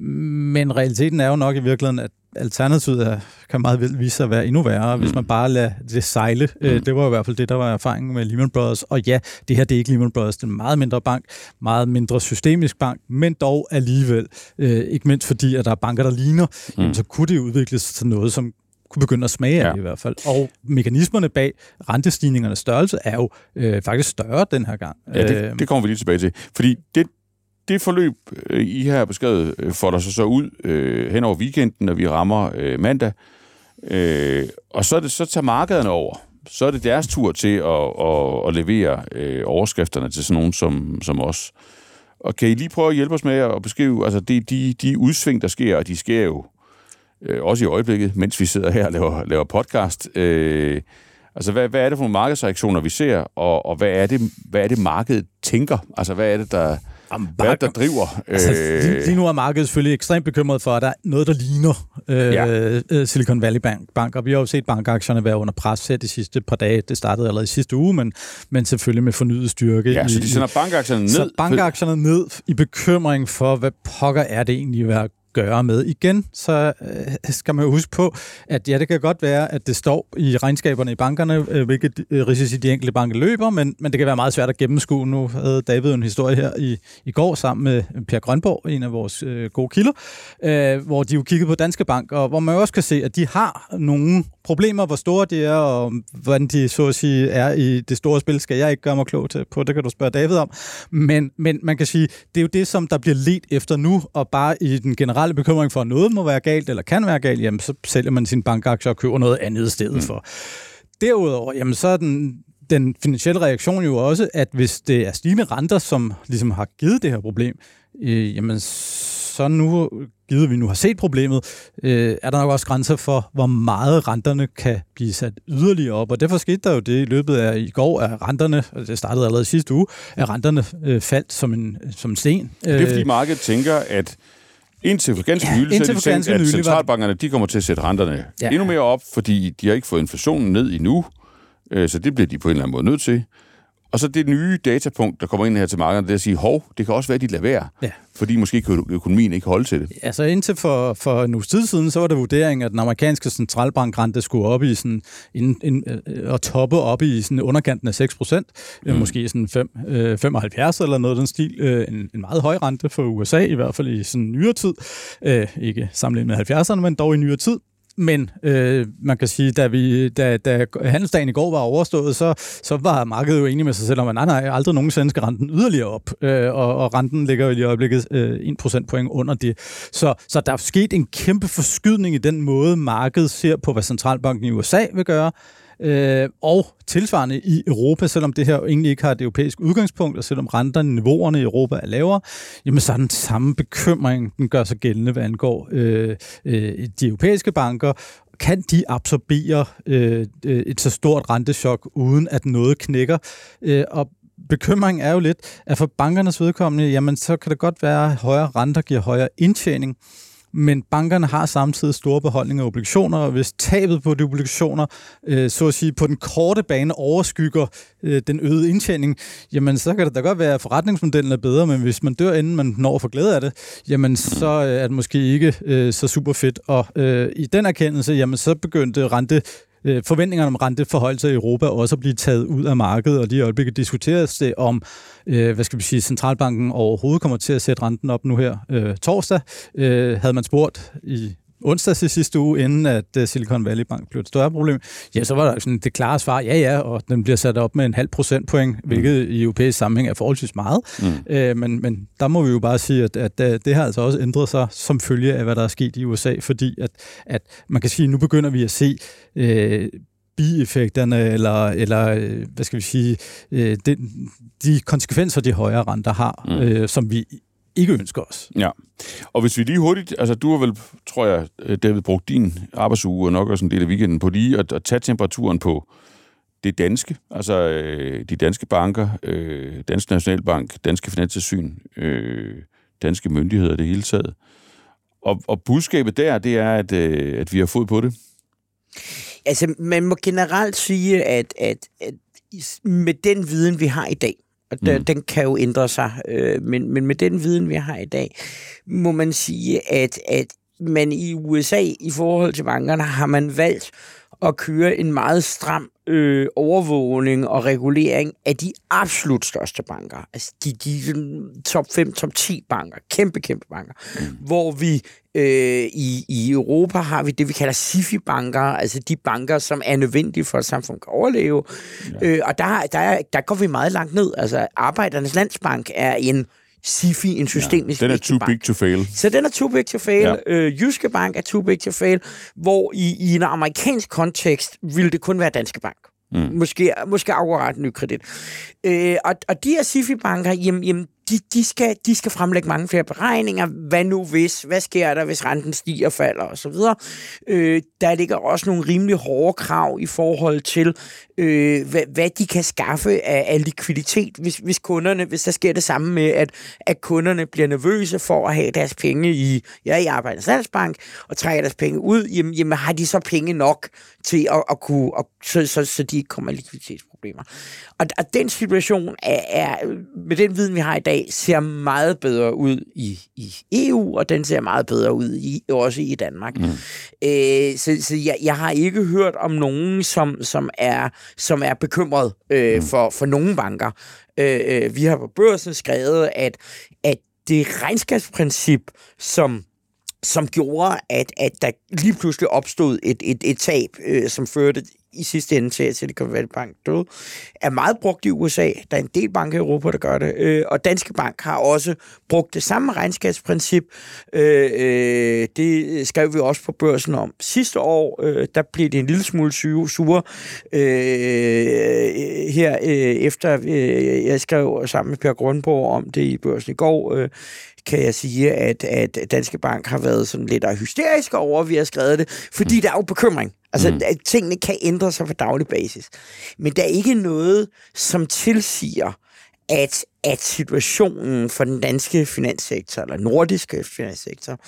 B: Men realiteten er jo nok i virkeligheden, at alternativet er, kan meget vel vise sig at være endnu værre, mm. hvis man bare lader det sejle. Øh, mm. Det var i hvert fald det, der var erfaringen med Lehman Brothers. Og ja, det her det er ikke Lehman Brothers, det er en meget mindre bank, meget mindre systemisk bank, men dog alligevel, øh, ikke mindst fordi, at der er banker, der ligner, mm. jamen, så kunne det udvikles til noget, som kunne begynde at smage af ja. det i hvert fald. Og mekanismerne bag rentestigningernes størrelse er jo øh, faktisk større den her gang.
A: Ja, det, øh, det kommer vi lige tilbage til. Fordi det, det forløb, øh, I har beskrevet, øh, folder får der så, så ud øh, hen over weekenden, når vi rammer øh, mandag. Øh, og så, er det, så tager markederne over. Så er det deres tur til at, at, at levere øh, overskrifterne til sådan nogen som, som os. Og kan I lige prøve at hjælpe os med at beskrive, altså de, de, de udsving, der sker, og de sker jo øh, også i øjeblikket, mens vi sidder her og laver, laver podcast. Øh, altså, hvad, hvad er det for nogle markedsreaktioner, vi ser, og, og hvad, er det, hvad er det, markedet tænker? Altså, hvad er det, der Jamen, hvad er der driver?
B: Altså, lige, lige nu er markedet selvfølgelig ekstremt bekymret for, at der er noget, der ligner øh, ja. Silicon Valley Bank, Bank. Og vi har jo set bankaktierne være under pres her de sidste par dage. Det startede allerede i sidste uge, men, men selvfølgelig med fornyet styrke.
A: Ja, i, så de sender bankaktierne ned? Så
B: bankaktierne ned i bekymring for, hvad pokker er det egentlig, hvad gøre med. Igen, så øh, skal man huske på, at ja, det kan godt være, at det står i regnskaberne i bankerne, øh, hvilke øh, risici de enkelte banker løber, men, men det kan være meget svært at gennemskue. Nu havde David en historie her i, i går sammen med Per Grønborg, en af vores øh, gode kilder, øh, hvor de jo kiggede på Danske Bank, og hvor man også kan se, at de har nogle problemer, hvor store de er, og hvordan de så at sige er i det store spil, skal jeg ikke gøre mig klog til på. Det kan du spørge David om. Men, men man kan sige, det er jo det, som der bliver let efter nu, og bare i den generelle bekymring for, at noget må være galt, eller kan være galt, jamen så sælger man sin bankaktier og køber noget andet i stedet mm. for. Derudover, jamen så er den, den finansielle reaktion jo også, at hvis det er stigende renter, som ligesom har givet det her problem, øh, jamen så nu, givet vi nu har set problemet, øh, er der nok også grænser for, hvor meget renterne kan blive sat yderligere op. Og derfor skete der jo det i løbet af i går, at renterne, og det startede allerede sidste uge, at renterne øh, faldt som en, som en sten.
A: Det er fordi øh, markedet tænker, at Indtil for ganske nylig, ja, så de tænkt, at centralbankerne de kommer til at sætte renterne ja. endnu mere op, fordi de har ikke fået inflationen ned endnu, øh, så det bliver de på en eller anden måde nødt til. Og så det nye datapunkt, der kommer ind her til markedet, det er at sige, hov, det kan også være, at de lader være. Ja. Fordi måske kan økonomien ikke holde til det.
B: Altså indtil for, for en uges tid siden, så var det vurderingen, at den amerikanske centralbankrente skulle op i sådan, in, in, uh, og toppe op i sådan underkanten af 6 procent. Mm. Måske sådan 5, uh, 75 eller noget af den stil. En, en meget høj rente for USA, i hvert fald i sådan nyere tid. Ikke sammenlignet med 70'erne, men dog i nyere tid. Men øh, man kan sige, da, vi, da, da handelsdagen i går var overstået, så, så var markedet jo enig med sig selv om, at nej, nej, aldrig nogensinde skal renten yderligere op. Øh, og, og renten ligger jo i øjeblikket øh, 1 point under det. Så, så der er sket en kæmpe forskydning i den måde, markedet ser på, hvad centralbanken i USA vil gøre, Øh, og tilsvarende i Europa, selvom det her egentlig ikke har et europæisk udgangspunkt, og selvom renterne, niveauerne i Europa er lavere, jamen så er den samme bekymring, den gør sig gældende, hvad angår øh, øh, de europæiske banker, kan de absorbere øh, et så stort rentechok, uden at noget knækker? Øh, og bekymringen er jo lidt, at for bankernes vedkommende, jamen så kan det godt være, at højere renter giver højere indtjening, men bankerne har samtidig store beholdninger af obligationer, og hvis tabet på de obligationer, øh, så at sige, på den korte bane overskygger øh, den øgede indtjening, jamen så kan det da godt være, at forretningsmodellen er bedre, men hvis man dør, inden man når for glæde af det, jamen så øh, er det måske ikke øh, så super fedt. Og øh, i den erkendelse, jamen så begyndte rente øh, forventningerne om renteforholdelser i Europa også at blive taget ud af markedet, og lige i øjeblikket diskuteres det om, øh, hvad skal vi sige, centralbanken overhovedet kommer til at sætte renten op nu her øh, torsdag. Øh, havde man spurgt i onsdag i sidste uge, inden at uh, Silicon Valley Bank blev et større problem, ja, så var der sådan det klare svar, ja ja, og den bliver sat op med en halv procentpoint, mm. hvilket i europæisk sammenhæng er forholdsvis meget. Mm. Uh, men, men der må vi jo bare sige, at, at, at det har altså også ændret sig som følge af, hvad der er sket i USA, fordi at, at man kan sige, at nu begynder vi at se uh, bieffekterne, eller, eller hvad skal vi sige, de, de konsekvenser, de højere renter har, mm. øh, som vi ikke ønsker os.
A: Ja, og hvis vi lige hurtigt, altså du har vel, tror jeg, øh, David, brugt din arbejdsuge og nok også en del af weekenden på lige at, at tage temperaturen på det danske, altså øh, de danske banker, øh, Dansk Nationalbank, Danske Finanstilsyn, øh, danske myndigheder det hele taget. Og, og budskabet der, det er, at, øh, at vi har fået på det.
C: Altså, man må generelt sige, at, at, at med den viden, vi har i dag, og der, mm. den kan jo ændre sig. Øh, men, men med den viden, vi har i dag, må man sige, at, at man i USA i forhold til bankerne har man valgt at køre en meget stram øh, overvågning og regulering af de absolut største banker. Altså de, de top 5, top 10 banker. Kæmpe, kæmpe banker. Mm. Hvor vi øh, i, i Europa har vi det, vi kalder SIFI-banker, altså de banker, som er nødvendige for, at samfund kan overleve. Ja. Øh, og der, der, der går vi meget langt ned. Altså Arbejdernes Landsbank er en SIFI, en systemisk
A: ja, Den er too bank. big to fail.
C: Så den er too big to fail. Ja. Øh, Jyske Bank er too big to fail, hvor i, i en amerikansk kontekst ville det kun være Danske Bank. Mm. Måske, måske akkurat ny kredit. Øh, og, og de her SIFI-banker, jamen, jamen, de, de, skal, de skal fremlægge mange flere beregninger. Hvad nu hvis? Hvad sker der, hvis renten stiger, og falder osv.? Øh, der ligger også nogle rimelig hårde krav i forhold til, øh, hvad, hvad de kan skaffe af, af likviditet, hvis, hvis kunderne, hvis der sker det samme med, at, at kunderne bliver nervøse for at have deres penge i, ja, i Arbejdernes Landsbank, og trækker deres penge ud, jamen, jamen har de så penge nok til at, at kunne, at, så, så, så de ikke kommer i likviditetsproblemer. Og, og den situation er, er, med den viden, vi har i dag, ser meget bedre ud i, i EU, og den ser meget bedre ud i, også i Danmark. Mm. Øh, så så jeg, jeg har ikke hørt om nogen, som, som, er, som er bekymret øh, mm. for, for nogle banker. Øh, øh, vi har på børsen skrevet, at, at det regnskabsprincip, som som gjorde, at, at der lige pludselig opstod et, et, et tab, øh, som førte i sidste ende til, at Silicon Valley Bank døde, er meget brugt i USA. Der er en del banker i Europa, der gør det. Øh, og Danske Bank har også brugt det samme regnskabsprincip. Øh, øh, det skrev vi også på børsen om. Sidste år, øh, der blev det en lille smule syge, sure. Øh, her øh, efter, øh, jeg skrev sammen med Per Grundborg om det i børsen i går, øh, kan jeg sige, at, at Danske Bank har været sådan lidt hysterisk over, at vi har skrevet det, fordi mm. der er jo bekymring. Altså, mm. at tingene kan ændre sig på daglig basis. Men der er ikke noget, som tilsiger, at, at situationen for den danske finanssektor, eller nordiske finanssektor,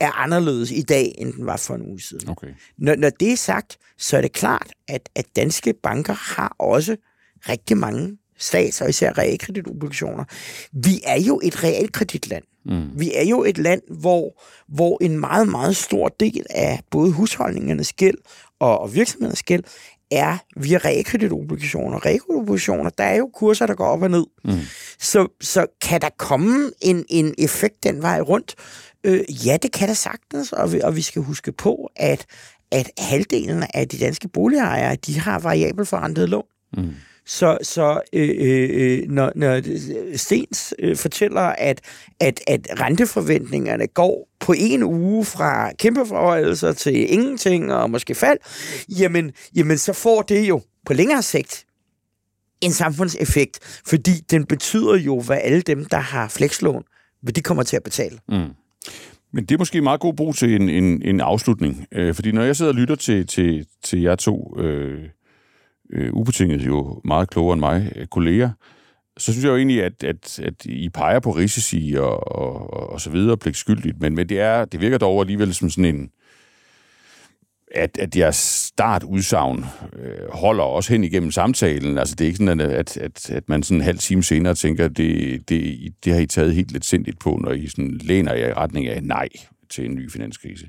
C: er anderledes i dag, end den var for en uge siden. Okay. Når, når det er sagt, så er det klart, at, at danske banker har også rigtig mange stats- og især realkreditobligationer. Vi er jo et realkreditland. Mm. Vi er jo et land, hvor, hvor en meget, meget stor del af både husholdningernes gæld og, og virksomhedernes gæld er via realkreditobligationer. Realkreditobligationer, der er jo kurser, der går op og ned. Mm. Så, så kan der komme en, en effekt den vej rundt? Øh, ja, det kan der sagtens, og vi, og vi skal huske på, at, at halvdelen af de danske boligejere, de har variabelt forrentet lån. Mm. Så, så øh, øh, øh, når, når Stens øh, fortæller, at, at, at renteforventningerne går på en uge fra kæmpe forhøjelser til ingenting og måske fald, jamen, jamen så får det jo på længere sigt en samfundseffekt, fordi den betyder jo, hvad alle dem, der har flekslån, hvad de kommer til at betale. Mm.
A: Men det er måske meget god brug til en, en, en afslutning, øh, fordi når jeg sidder og lytter til, til, til jer to øh, øh, ubetinget jo meget klogere end mig, øh, kolleger, så synes jeg jo egentlig, at, at, at I peger på risici og, og, og så videre pligtskyldigt, men, men det, er, det virker dog alligevel som sådan en, at, at jeres startudsagn øh, holder også hen igennem samtalen. Altså det er ikke sådan, at, at, at man sådan en halv time senere tænker, at det, det, det har I taget helt lidt sindigt på, når I sådan læner jer i retning af nej til en ny finanskrise.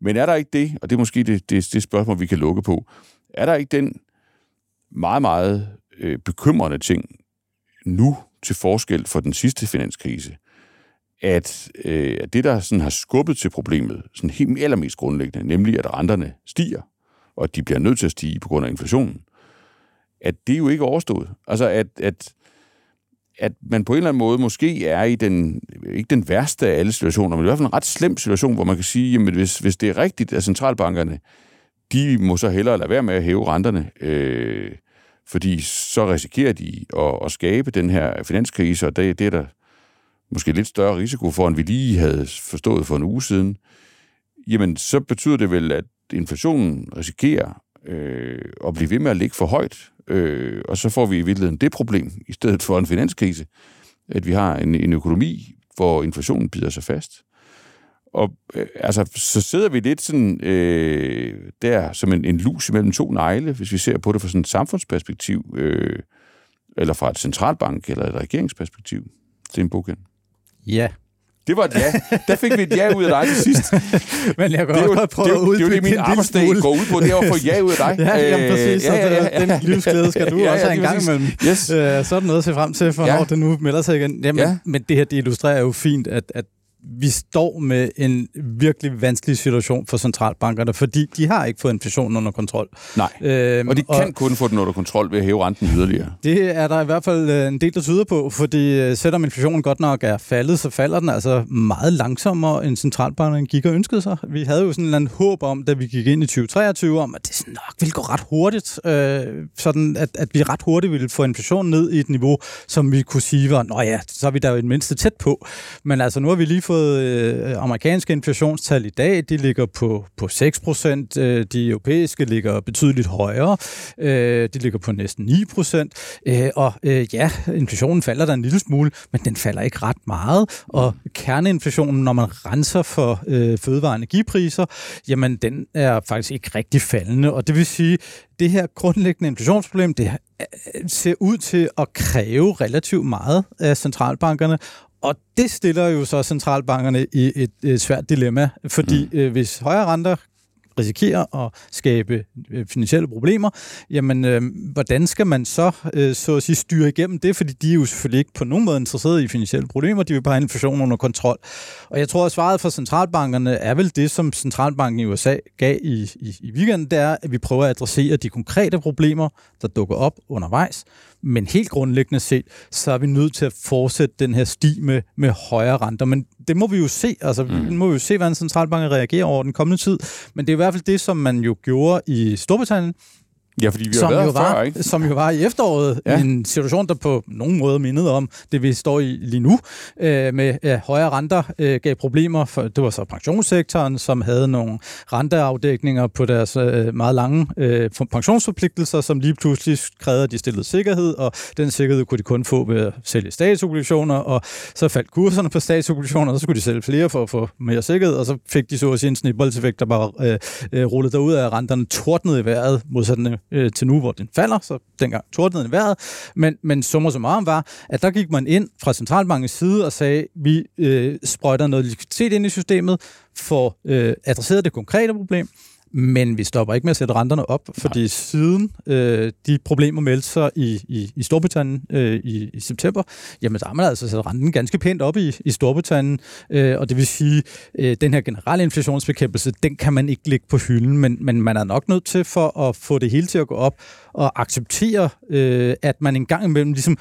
A: Men er der ikke det, og det er måske det, det, det spørgsmål, vi kan lukke på, er der ikke den meget, meget øh, bekymrende ting nu til forskel for den sidste finanskrise, at øh, det, der sådan har skubbet til problemet, sådan helt allermest grundlæggende, nemlig at renterne stiger, og at de bliver nødt til at stige på grund af inflationen, at det er jo ikke overstået. Altså, at, at, at man på en eller anden måde måske er i den, ikke den værste af alle situationer, men i hvert fald en ret slem situation, hvor man kan sige, jamen hvis, hvis det er rigtigt, at centralbankerne, de må så hellere lade være med at hæve renterne, øh, fordi så risikerer de at, at skabe den her finanskrise, og det, det er der måske lidt større risiko for, end vi lige havde forstået for en uge siden, jamen så betyder det vel, at inflationen risikerer øh, at blive ved med at ligge for højt, øh, og så får vi i virkeligheden det problem, i stedet for en finanskrise, at vi har en, en økonomi, hvor inflationen bider sig fast. Og øh, altså, så sidder vi lidt sådan øh, der som en, en lus mellem to negle, hvis vi ser på det fra sådan et samfundsperspektiv, øh, eller fra et centralbank- eller et regeringsperspektiv. Er en bogkend.
B: Ja.
A: Det var et ja. Der fik vi et ja ud af dig til sidst. <laughs>
B: Men jeg kan det også prøve
A: det, at udbygge Det er jo det, min arbejdsdag går ud på, det er at få ja ud af dig. <laughs>
B: ja, jamen, præcis. Ja, ja, ja, ja. Den livsglæde skal du ja, <laughs> ja, også have en gang imellem. Yes. Øh, så er der noget at se frem til, for ja. når det nu melder sig igen. Jamen, ja. Men det her, det illustrerer jo fint, at, at vi står med en virkelig vanskelig situation for centralbankerne, fordi de har ikke fået inflationen under kontrol.
A: Nej, øhm, og de kan og, kun få den under kontrol ved at hæve renten yderligere.
B: Det er der i hvert fald øh, en del, der tyder på, fordi øh, selvom inflationen godt nok er faldet, så falder den altså meget langsommere, end centralbankerne gik og ønskede sig. Vi havde jo sådan en eller anden håb om, da vi gik ind i 2023, om at det nok ville gå ret hurtigt, øh, sådan at, at vi ret hurtigt ville få inflationen ned i et niveau, som vi kunne sige var, nå ja, så er vi der jo i det mindste tæt på. Men altså, nu har vi lige fået øh, amerikanske inflationstal i dag. De ligger på, på 6 procent. Øh, de europæiske ligger betydeligt højere. Øh, de ligger på næsten 9 procent. Øh, og øh, ja, inflationen falder der en lille smule, men den falder ikke ret meget. Og kerneinflationen, når man renser for øh, fødevare- og energipriser, jamen den er faktisk ikke rigtig faldende. Og det vil sige, det her grundlæggende inflationsproblem, det øh, ser ud til at kræve relativt meget af centralbankerne, og det stiller jo så centralbankerne i et, et svært dilemma, fordi mm. øh, hvis højere renter risikerer at skabe øh, finansielle problemer, jamen øh, hvordan skal man så, øh, så at sige, styre igennem det? Fordi de er jo selvfølgelig ikke på nogen måde interesserede i finansielle problemer, de vil bare have inflationen under kontrol. Og jeg tror, at svaret for centralbankerne er vel det, som centralbanken i USA gav i, i, i weekenden, det er, at vi prøver at adressere de konkrete problemer, der dukker op undervejs, men helt grundlæggende set, så er vi nødt til at fortsætte den her sti med, med højere renter. Men det må vi jo se. Altså, mm. vi må jo se, hvordan centralbanken reagerer over den kommende tid. Men det er i hvert fald det, som man jo gjorde i Storbritannien,
A: Ja, fordi vi har som været jo
B: var,
A: før, ikke?
B: Som jo var i efteråret, ja. en situation, der på nogen måde mindede om det, vi står i lige nu, øh, med øh, højere renter øh, gav problemer. For, det var så pensionssektoren, som havde nogle renteafdækninger på deres øh, meget lange øh, pensionsforpligtelser, som lige pludselig krævede, at de stillede sikkerhed, og den sikkerhed kunne de kun få ved at sælge statsobligationer, og så faldt kurserne på statsobligationer, og så skulle de sælge flere for at få mere sikkerhed, og så fik de så at sige en snibboldseffekt, der bare øh, øh, rullede derud af renterne tordnede i vejret, modsat øh, til nu, hvor den falder, så dengang tordnede den vejret. Men, men summer så meget var, at der gik man ind fra centralbankens side og sagde, vi øh, sprøjter noget likviditet ind i systemet, for øh, adresseret det konkrete problem, men vi stopper ikke med at sætte renterne op, fordi Nej. siden øh, de problemer meldte sig i, i, i Storbritannien øh, i, i september, jamen der har man altså sat renten ganske pænt op i, i Storbritannien, øh, og det vil sige, øh, den her generelle inflationsbekæmpelse, den kan man ikke lægge på hylden, men, men man er nok nødt til for at få det hele til at gå op og acceptere, øh, at man en gang imellem ligesom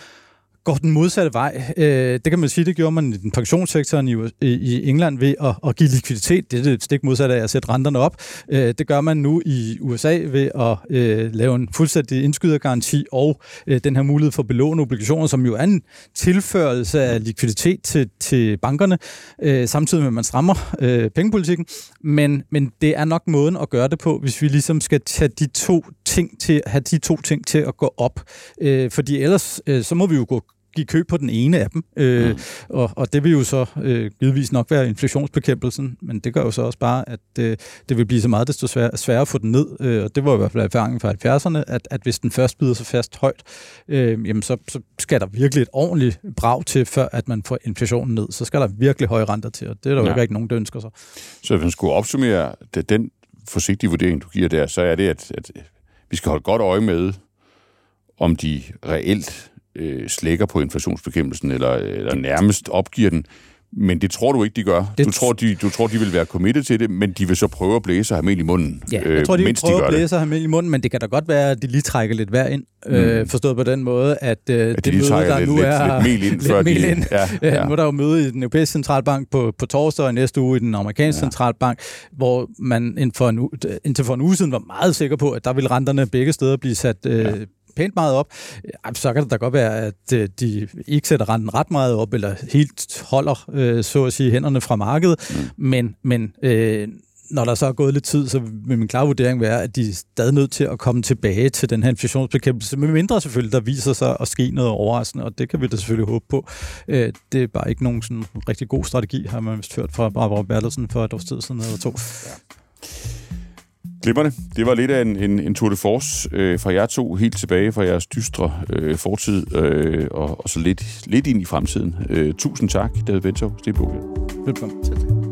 B: går den modsatte vej. Øh, det kan man sige, det gjorde man i den pensionssektoren i, i England ved at, at give likviditet. Det er det stik modsatte af at sætte renterne op. Øh, det gør man nu i USA ved at øh, lave en fuldstændig indskydergaranti og øh, den her mulighed for belåne obligationer, som jo er en tilførelse af likviditet til, til bankerne, øh, samtidig med at man strammer øh, pengepolitikken. Men, men det er nok måden at gøre det på, hvis vi ligesom skal tage de to ting til, have de to ting til at gå op. Øh, fordi ellers øh, så må vi jo gå give køb på den ene af dem. Øh, mm. og, og det vil jo så øh, givetvis nok være inflationsbekæmpelsen, men det gør jo så også bare, at øh, det vil blive så meget desto svær, sværere at få den ned. Øh, og det var i hvert fald erfaringen fra 70'erne, at, at hvis den først bider sig fast højt, øh, jamen så, så skal der virkelig et ordentligt brag til, før at man får inflationen ned. Så skal der virkelig høje renter til, og det er der ja. jo ikke nogen, der ønsker sig.
A: Så hvis man skulle opsummere det, den forsigtige vurdering, du giver der, så er det, at, at vi skal holde godt øje med, om de reelt øh, slækker på inflationsbekæmpelsen, eller, eller nærmest opgiver den. Men det tror du ikke, de gør. Det... Du, tror, de, du tror, de vil være committed til det, men de vil så prøve at blæse og have mel i munden,
B: Ja, jeg øh, tror, de vil prøve de at blæse og have mel i munden, men det kan da godt være, at de lige trækker lidt vejr ind. Mm. Øh, forstået på den måde, at, øh, at
A: det de møde, der lidt, nu er... Lidt, lidt mel ind, <laughs> før mel de... Ind. <laughs>
B: Ja, ja. nu er der jo møde i den europæiske centralbank på, på torsdag, og næste uge i den amerikanske ja. centralbank, hvor man indtil for, en, indtil for en uge siden var meget sikker på, at der ville renterne begge steder blive sat øh, ja pænt meget op, så kan det da godt være, at øh, de ikke sætter renten ret meget op, eller helt holder, øh, så at sige, hænderne fra markedet. Mm. Men, men øh, når der så er gået lidt tid, så vil min klare vurdering være, at de er stadig nødt til at komme tilbage til den her inflationsbekæmpelse, med mindre selvfølgelig, der viser sig at ske noget overraskende, og det kan vi da selvfølgelig håbe på. Det er bare ikke nogen sådan rigtig god strategi, har man vist hørt fra Barbara Bertelsen for et års tid siden eller to. Ja.
A: Glimmerne. Det var lidt af en, en, en tour de force øh, fra jer to, helt tilbage fra jeres dystre øh, fortid, øh, og, og så lidt, lidt ind i fremtiden. Øh, tusind tak, David Bentov, Sten Velkommen.